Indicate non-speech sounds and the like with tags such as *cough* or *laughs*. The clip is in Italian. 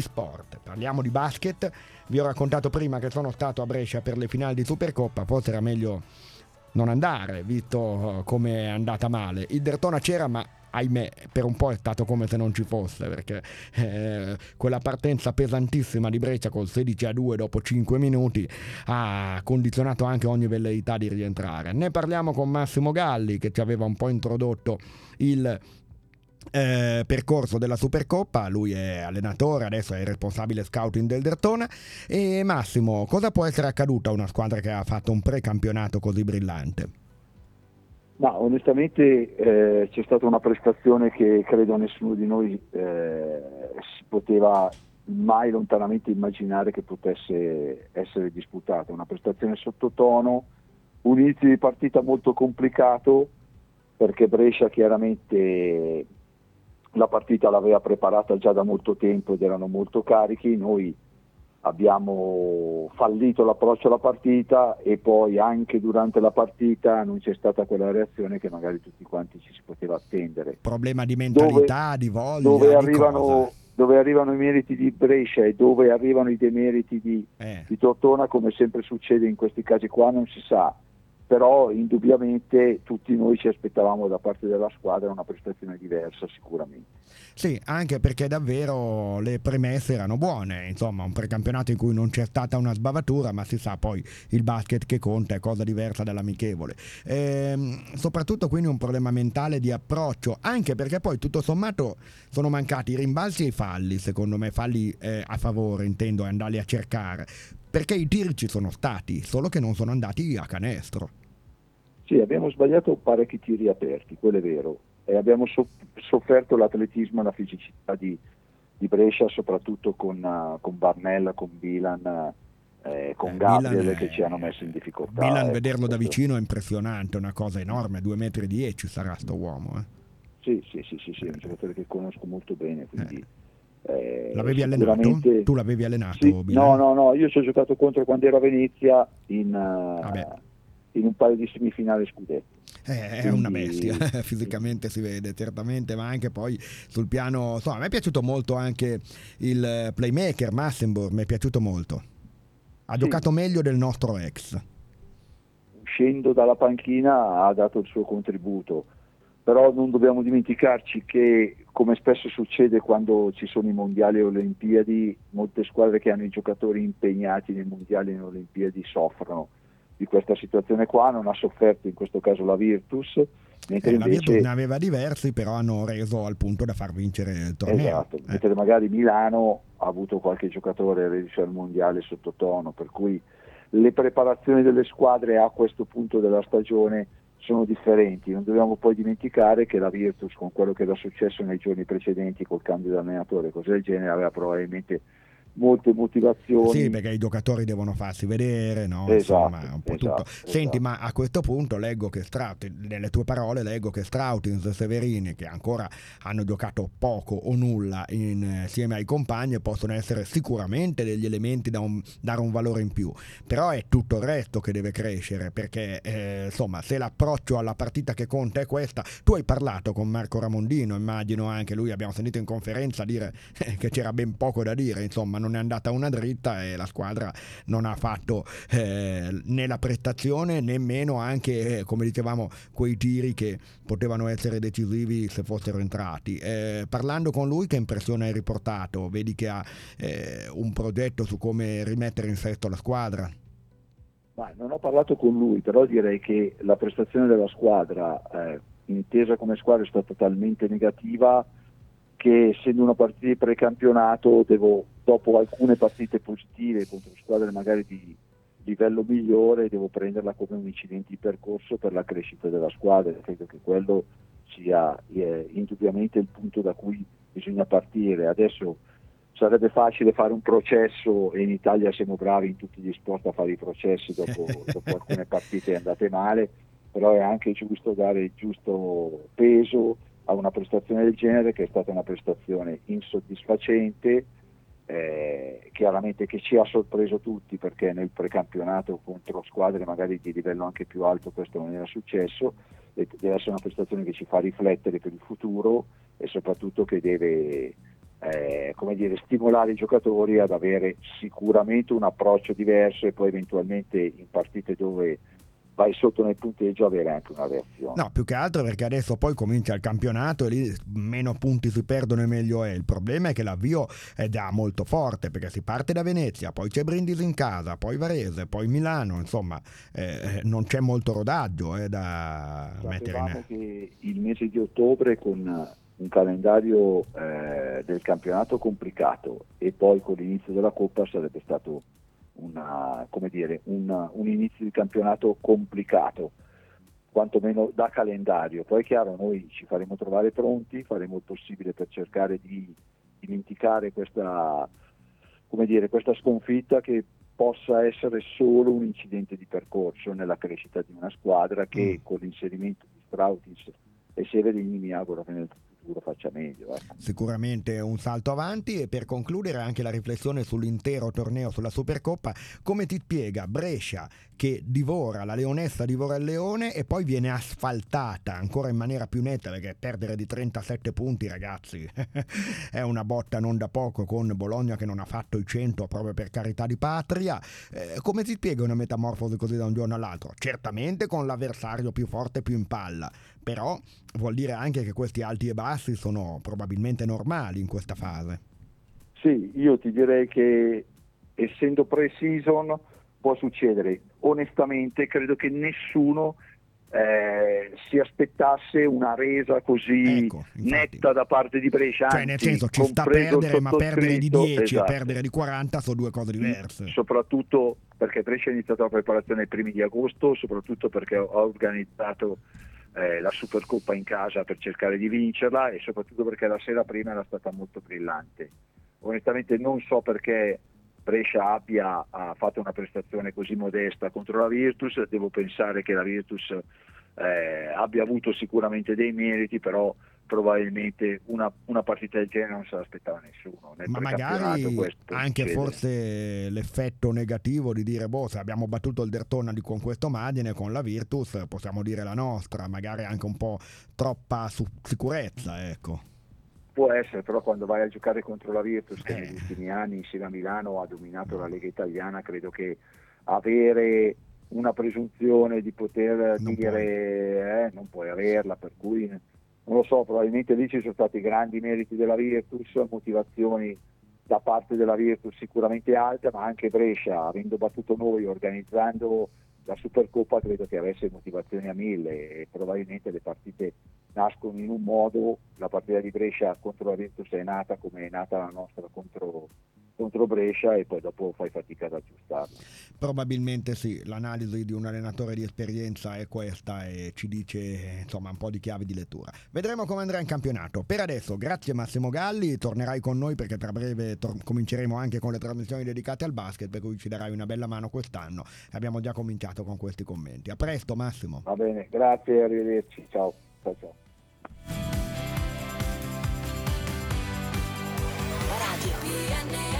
sport. Parliamo di basket. Vi ho raccontato prima che sono stato a Brescia per le finali di Supercoppa, forse era meglio non andare, visto come è andata male. Il Dertona c'era, ma ahimè, per un po' è stato come se non ci fosse, perché eh, quella partenza pesantissima di Brescia col 16 a 2 dopo 5 minuti ha condizionato anche ogni velleità di rientrare. Ne parliamo con Massimo Galli che ci aveva un po' introdotto il eh, percorso della Supercoppa, lui è allenatore, adesso è il responsabile scouting del Dertona e Massimo, cosa può essere accaduto a una squadra che ha fatto un precampionato così brillante? Ma onestamente eh, c'è stata una prestazione che credo nessuno di noi eh, si poteva mai lontanamente immaginare che potesse essere disputata, una prestazione sottotono, un inizio di partita molto complicato perché Brescia chiaramente la partita l'aveva preparata già da molto tempo ed erano molto carichi, noi abbiamo fallito l'approccio alla partita e poi anche durante la partita non c'è stata quella reazione che magari tutti quanti ci si poteva attendere. Problema di mentalità, dove, di voglia, dove di arrivano, dove arrivano i meriti di Brescia e dove arrivano i demeriti di, eh. di Tortona, come sempre succede in questi casi qua, non si sa però indubbiamente tutti noi ci aspettavamo da parte della squadra una prestazione diversa sicuramente. Sì, anche perché davvero le premesse erano buone, insomma un precampionato in cui non c'è stata una sbavatura, ma si sa poi il basket che conta è cosa diversa dall'amichevole. Ehm, soprattutto quindi un problema mentale di approccio, anche perché poi tutto sommato sono mancati i rimbalzi e i falli, secondo me falli eh, a favore, intendo andarli a cercare, perché i tiri ci sono stati, solo che non sono andati a canestro. Sì, abbiamo sbagliato parecchi tiri aperti, quello è vero, e abbiamo sofferto l'atletismo e la fisicità di, di Brescia, soprattutto con, uh, con Barnella, con Bilan, eh, con eh, Gabriele che ci hanno messo in difficoltà. Milan ecco, vederlo da vicino è impressionante, è una cosa enorme, 2 metri e 10 sarà sto uomo. Eh. Sì, sì, sì, sì, sì, è un giocatore che conosco molto bene, quindi... Eh, l'avevi allenato? Tu l'avevi allenato? Sì, no, no, no, io ci ho giocato contro quando ero a Venezia in, uh, in un paio di semifinali scudetti. Eh, è una bestia, *laughs* fisicamente si vede certamente, ma anche poi sul piano, insomma, a me è piaciuto molto anche il playmaker Massenburg, mi è piaciuto molto. Ha sì. giocato meglio del nostro ex. Uscendo dalla panchina ha dato il suo contributo, però non dobbiamo dimenticarci che, come spesso succede quando ci sono i mondiali e le Olimpiadi, molte squadre che hanno i giocatori impegnati nei mondiali e nelle Olimpiadi soffrono di questa situazione qua, non ha sofferto in questo caso la Virtus. Mentre eh, invece... La Virtus ne aveva diversi, però hanno reso al punto da far vincere il torneo. Esatto, eh. mentre magari Milano ha avuto qualche giocatore reduce al mondiale sottotono, per cui le preparazioni delle squadre a questo punto della stagione sono differenti. Non dobbiamo poi dimenticare che la Virtus, con quello che era successo nei giorni precedenti col cambio di allenatore e cose del genere, aveva probabilmente molte motivazioni. Sì, perché i giocatori devono farsi vedere, no? Esatto, Insomma, un po' esatto, tutto. Senti, esatto. ma a questo punto leggo che Straut, nelle tue parole leggo che Strautins e Severini, che ancora hanno giocato poco o nulla insieme ai compagni, possono essere sicuramente degli elementi da un, dare un valore in più. Però è tutto il resto che deve crescere, perché eh, insomma, se l'approccio alla partita che conta è questa, tu hai parlato con Marco Ramondino, immagino anche lui, abbiamo sentito in conferenza dire che c'era ben poco da dire, insomma, non è andata una dritta e la squadra non ha fatto eh, né la prestazione nemmeno anche, eh, come dicevamo, quei tiri che potevano essere decisivi se fossero entrati. Eh, parlando con lui, che impressione hai riportato? Vedi che ha eh, un progetto su come rimettere in sesto la squadra? Ma non ho parlato con lui, però direi che la prestazione della squadra, eh, intesa come squadra, è stata talmente negativa che essendo una partita di precampionato devo, dopo alcune partite positive contro squadre magari di livello migliore, devo prenderla come un incidente di percorso per la crescita della squadra. Credo che quello sia eh, indubbiamente il punto da cui bisogna partire. Adesso sarebbe facile fare un processo e in Italia siamo bravi in tutti gli sport a fare i processi dopo, *laughs* dopo alcune partite andate male, però è anche giusto dare il giusto peso a una prestazione del genere che è stata una prestazione insoddisfacente, eh, chiaramente che ci ha sorpreso tutti perché nel precampionato contro squadre magari di livello anche più alto questo non era successo e deve essere una prestazione che ci fa riflettere per il futuro e soprattutto che deve, eh, dire, stimolare i giocatori ad avere sicuramente un approccio diverso e poi eventualmente in partite dove vai sotto nel punteggio avere anche una reazione. No, più che altro perché adesso poi comincia il campionato e lì meno punti si perdono e meglio è. Il problema è che l'avvio è già molto forte perché si parte da Venezia, poi c'è Brindisi in casa, poi Varese, poi Milano, insomma eh, non c'è molto rodaggio eh, da Sapevamo mettere in... che il mese di ottobre con un calendario eh, del campionato complicato e poi con l'inizio della Coppa sarebbe stato una, dire, una, un inizio di campionato complicato, quantomeno da calendario. Poi è chiaro, noi ci faremo trovare pronti, faremo il possibile per cercare di dimenticare questa, dire, questa sconfitta che possa essere solo un incidente di percorso nella crescita di una squadra che mm. con l'inserimento di Strautis e Severini mi auguro che nel futuro faccia meglio. Eh. Sicuramente un salto avanti e per concludere anche la riflessione sull'intero torneo sulla Supercoppa, come ti spiega Brescia che divora, la leonessa divora il leone e poi viene asfaltata ancora in maniera più netta perché perdere di 37 punti ragazzi *laughs* è una botta non da poco con Bologna che non ha fatto i 100 proprio per carità di patria. Eh, come si spiega una metamorfosi così da un giorno all'altro? Certamente con l'avversario più forte più in palla, però vuol dire anche che questi alti e bassi sono probabilmente normali in questa fase. Sì, io ti direi che essendo pre-season può succedere. Onestamente credo che nessuno eh, si aspettasse una resa così ecco, netta da parte di Brescia. Cioè, nel senso, ci sta a perdere, ma perdere di 10 esatto. e perdere di 40 sono due cose diverse. Soprattutto perché Brescia ha iniziato la preparazione ai primi di agosto, soprattutto perché ha organizzato eh, la Supercoppa in casa per cercare di vincerla e soprattutto perché la sera prima era stata molto brillante. Onestamente non so perché Brescia abbia fatto una prestazione così modesta contro la Virtus, devo pensare che la Virtus eh, abbia avuto sicuramente dei meriti, però probabilmente una, una, partita del genere non se l'aspettava nessuno. Nel Ma magari anche succede. forse l'effetto negativo di dire, boh, se abbiamo battuto il Dertona con questo margine, con la Virtus possiamo dire la nostra, magari anche un po' troppa sicurezza, ecco. Può essere, però quando vai a giocare contro la Virtus, che eh. negli ultimi anni insieme a Milano ha dominato la Lega Italiana, credo che avere una presunzione di poter non dire puoi. Eh, non puoi averla, per cui non lo so, probabilmente lì ci sono stati grandi meriti della Virtus, motivazioni da parte della Virtus sicuramente alte, ma anche Brescia, avendo battuto noi, organizzando la Supercoppa, credo che avesse motivazioni a mille e probabilmente le partite nascono in un modo, la partita di Brescia contro la Virtus è nata come è nata la nostra contro, contro Brescia e poi dopo fai fatica ad aggiustarla. Probabilmente sì, l'analisi di un allenatore di esperienza è questa e ci dice insomma un po' di chiavi di lettura. Vedremo come andrà in campionato. Per adesso grazie Massimo Galli, tornerai con noi perché tra breve tor- cominceremo anche con le trasmissioni dedicate al basket per cui ci darai una bella mano quest'anno. Abbiamo già cominciato con questi commenti. A presto Massimo. Va bene, grazie, arrivederci, ciao. ciao, ciao. Radio